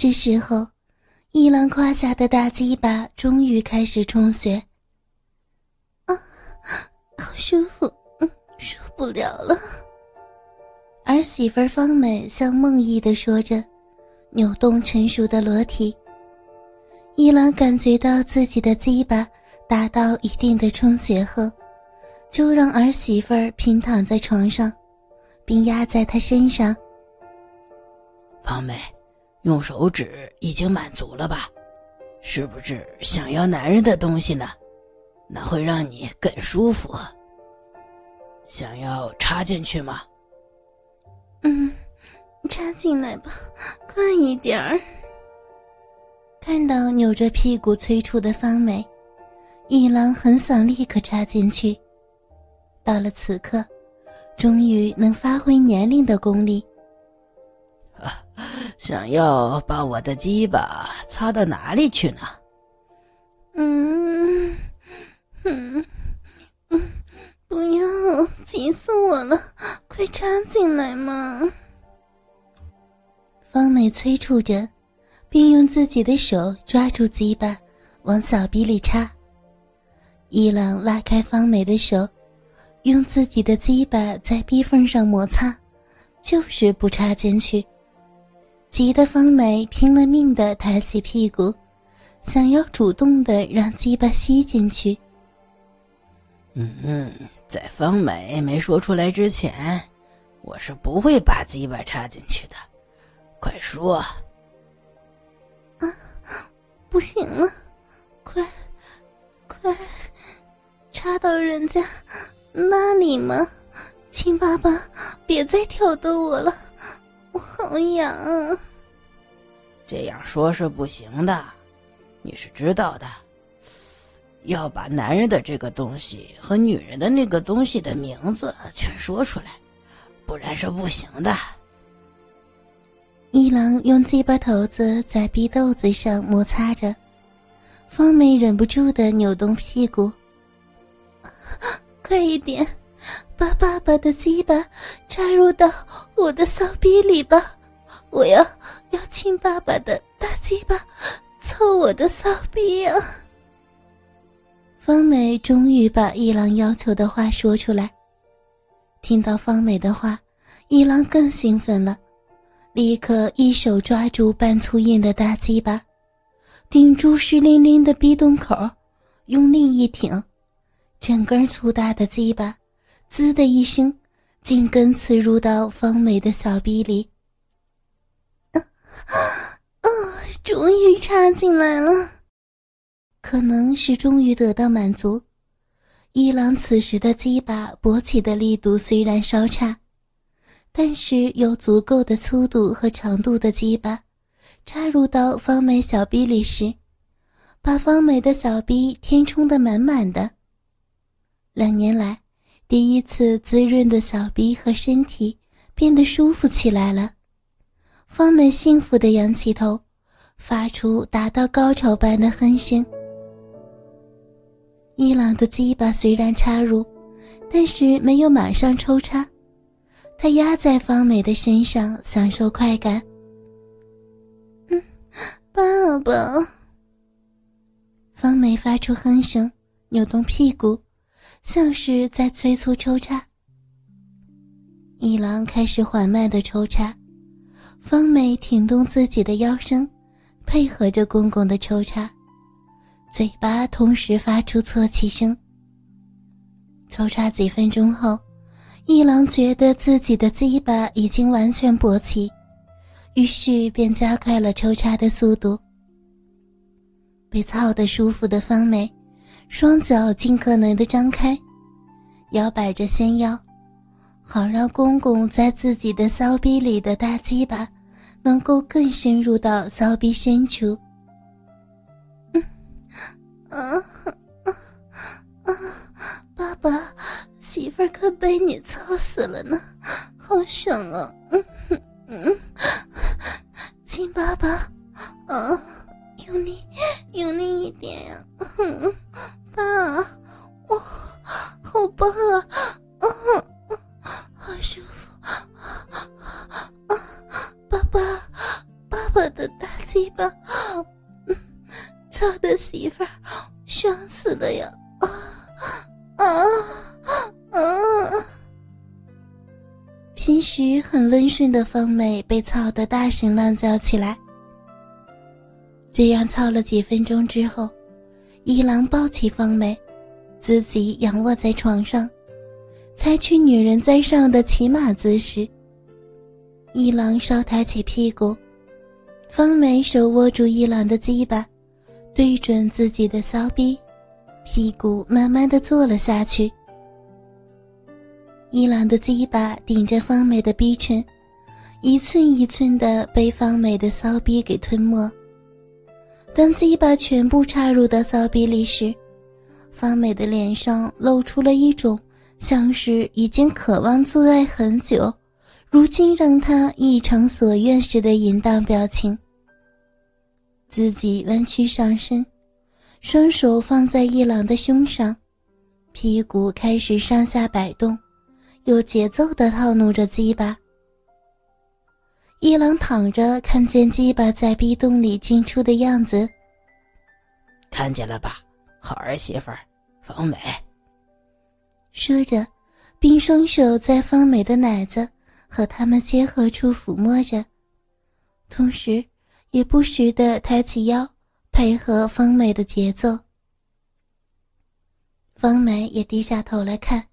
这时候，一郎胯下的大鸡巴终于开始充血。啊，好舒服，嗯，受不了了。儿媳妇方美像梦呓的说着，扭动成熟的裸体。一郎感觉到自己的鸡巴达到一定的充血后，就让儿媳妇平躺在床上，并压在他身上。方美，用手指已经满足了吧？是不是想要男人的东西呢？那会让你更舒服。想要插进去吗？嗯，插进来吧，快一点儿。看到扭着屁股催促的方美，一郎很想立刻插进去。到了此刻，终于能发挥年龄的功力。想要把我的鸡巴插到哪里去呢？嗯，嗯，嗯，不要，急死我了！快插进来嘛！方美催促着。并用自己的手抓住鸡巴，往小逼里插。伊朗拉开方美的手，用自己的鸡巴在逼缝上摩擦，就是不插进去。急得方美拼了命的抬起屁股，想要主动的让鸡巴吸进去。嗯嗯，在方美没说出来之前，我是不会把鸡巴插进去的。快说！啊不行了，快，快，插到人家那里吗？亲爸爸，别再挑逗我了，我好痒。这样说是不行的，你是知道的，要把男人的这个东西和女人的那个东西的名字全说出来，不然是不行的。一郎用鸡巴头子在逼豆子上摩擦着，方美忍不住的扭动屁股。快一点，爸爸我的鸡巴插入到我的骚逼里吧！我要要亲爸爸的大鸡巴，凑我的骚逼啊！方美终于把一郎要求的话说出来。听到方美的话，一郎更兴奋了。立刻一手抓住半粗硬的大鸡巴，顶住湿淋淋的逼洞口，用力一挺，整根粗大的鸡巴“滋”的一声，紧跟刺入到方美的小臂里。啊啊！终于插进来了，可能是终于得到满足。一郎此时的鸡巴勃起的力度虽然稍差。但是有足够的粗度和长度的鸡巴，插入到方美小臂里时，把方美的小逼填充的满满的。两年来，第一次滋润的小逼和身体变得舒服起来了。方美幸福的仰起头，发出达到高潮般的哼声。伊朗的鸡巴虽然插入，但是没有马上抽插。他压在方美的身上，享受快感。嗯，爸爸。方美发出哼声，扭动屁股，像是在催促抽插。一郎开始缓慢的抽插，方美挺动自己的腰身，配合着公公的抽插，嘴巴同时发出啜泣声。抽插几分钟后。一郎觉得自己的鸡巴已经完全勃起，于是便加快了抽插的速度。被操得舒服的方美，双脚尽可能的张开，摇摆着纤腰，好让公公在自己的骚逼里的大鸡巴能够更深入到骚逼深处。嗯，啊啊啊！爸爸。媳妇儿可被你操死了呢，好爽啊！嗯嗯，亲爸爸，啊，用力用力一点呀！嗯，很温顺的方美被操得大声乱叫起来。这样操了几分钟之后，一郎抱起方美，自己仰卧在床上，采取女人在上的骑马姿势。一郎稍抬起屁股，方美手握住一郎的鸡巴，对准自己的骚逼，屁股慢慢的坐了下去。一郎的鸡巴顶着方美的逼唇，一寸一寸的被方美的骚逼给吞没。当鸡巴全部插入到骚逼里时，方美的脸上露出了一种像是已经渴望做爱很久。如今让他异常所愿时的淫荡表情。自己弯曲上身，双手放在一郎的胸上，屁股开始上下摆动，有节奏的套弄着鸡巴。一郎躺着，看见鸡巴在壁洞里进出的样子，看见了吧，好儿媳妇，方美。说着，并双手在方美的奶子。和他们结合处抚摸着，同时也不时的抬起腰，配合方美的节奏。方美也低下头来看，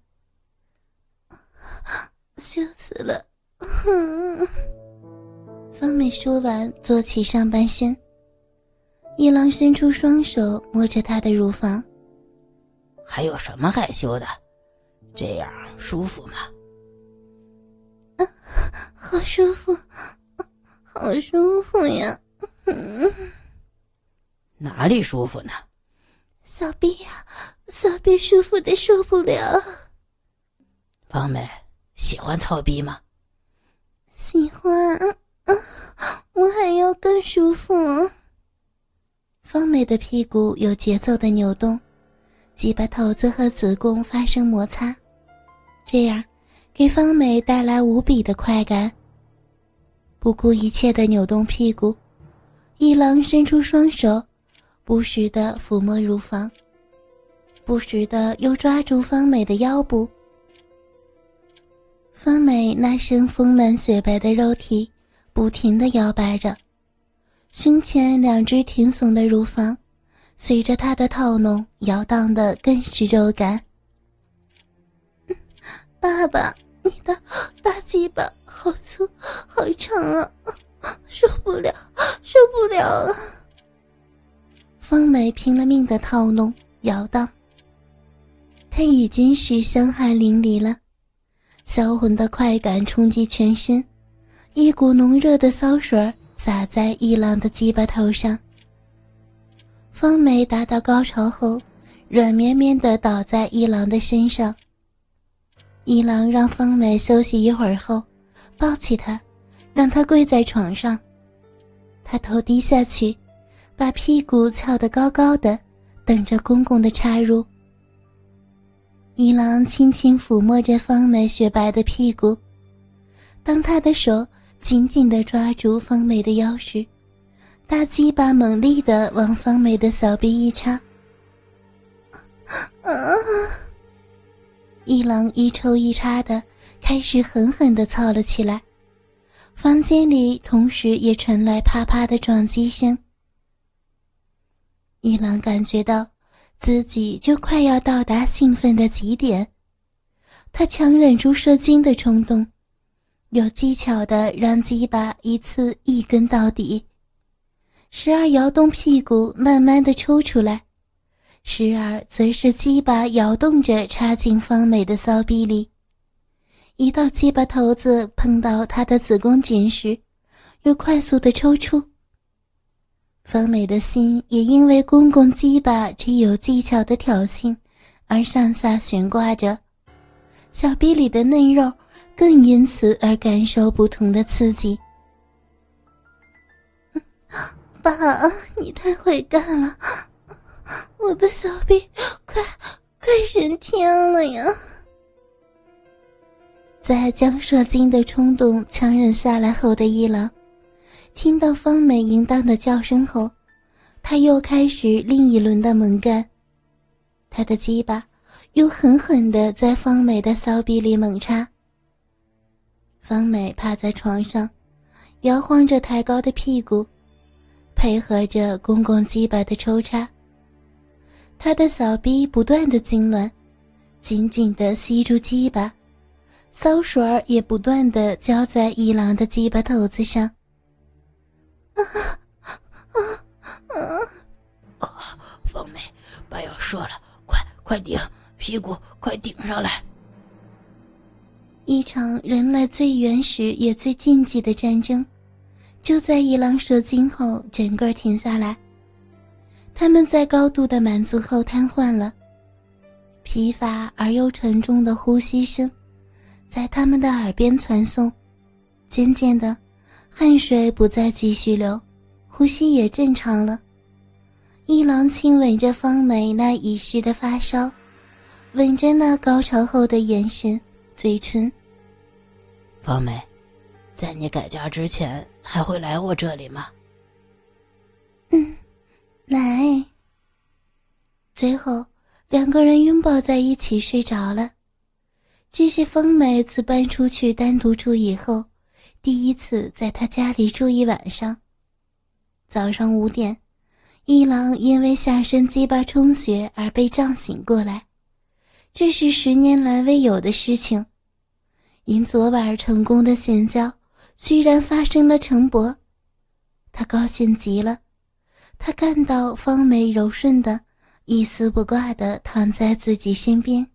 羞死了。方美说完，坐起上半身。一郎伸出双手摸着她的乳房，还有什么害羞的？这样舒服吗？好舒服，好舒服呀！哪里舒服呢？小臂呀，小臂舒服的受不了。方美喜欢操逼吗？喜欢，我还要更舒服。方美的屁股有节奏的扭动，鸡巴头子和子宫发生摩擦，这样。给方美带来无比的快感。不顾一切的扭动屁股，一郎伸出双手，不时的抚摸乳房，不时的又抓住方美的腰部。方美那身丰满雪白的肉体不停的摇摆着，胸前两只挺耸的乳房，随着他的套弄摇荡的更是肉感。爸爸。你的大鸡巴好粗好长啊，受不了，受不了了！方美拼了命的套弄摇荡，她已经是香汗淋漓了，销魂的快感冲击全身，一股浓热的骚水洒在一郎的鸡巴头上。方美达到高潮后，软绵绵的倒在一郎的身上。一郎让方美休息一会儿后，抱起她，让她跪在床上。他头低下去，把屁股翘得高高的，等着公公的插入。一郎轻轻抚摸着方美雪白的屁股，当他的手紧紧地抓住方美的腰时，大鸡巴猛力地往方美的小臂一插。啊！一郎一抽一插的，开始狠狠的操了起来。房间里同时也传来啪啪的撞击声。一郎感觉到自己就快要到达兴奋的极点，他强忍住射精的冲动，有技巧的让鸡巴一次一根到底，时而摇动屁股，慢慢的抽出来。时而则是鸡巴摇动着插进方美的骚逼里，一到鸡巴头子碰到她的子宫颈时，又快速的抽出。方美的心也因为公公鸡巴这有技巧的挑衅而上下悬挂着，小臂里的嫩肉更因此而感受不同的刺激。爸，你太会干了。我的小臂快快升天了呀！在将射精的冲动强忍下来后的一郎，听到方美淫荡的叫声后，他又开始另一轮的猛干。他的鸡巴又狠狠地在方美的骚逼里猛插。方美趴在床上，摇晃着抬高的屁股，配合着公公鸡巴的抽插。他的小逼不断的痉挛，紧紧的吸住鸡巴，骚水儿也不断的浇在一郎的鸡巴头子上。啊啊啊！啊！方梅，爸要射了，快快顶，屁股快顶上来！一场人类最原始也最禁忌的战争，就在一郎射精后整个停下来。他们在高度的满足后瘫痪了，疲乏而又沉重的呼吸声在他们的耳边传送。渐渐的，汗水不再继续流，呼吸也正常了。一郎亲吻着方梅那已湿的发梢，吻着那高潮后的眼神、嘴唇。方梅，在你改嫁之前还会来我这里吗？嗯。来。最后，两个人拥抱在一起睡着了。这是方美自搬出去单独住以后，第一次在他家里住一晚上。早上五点，一郎因为下身鸡巴充血而被胀醒过来，这是十年来未有的事情。因昨晚成功的性交，居然发生了成薄，他高兴极了。他看到方梅柔顺的、一丝不挂的躺在自己身边，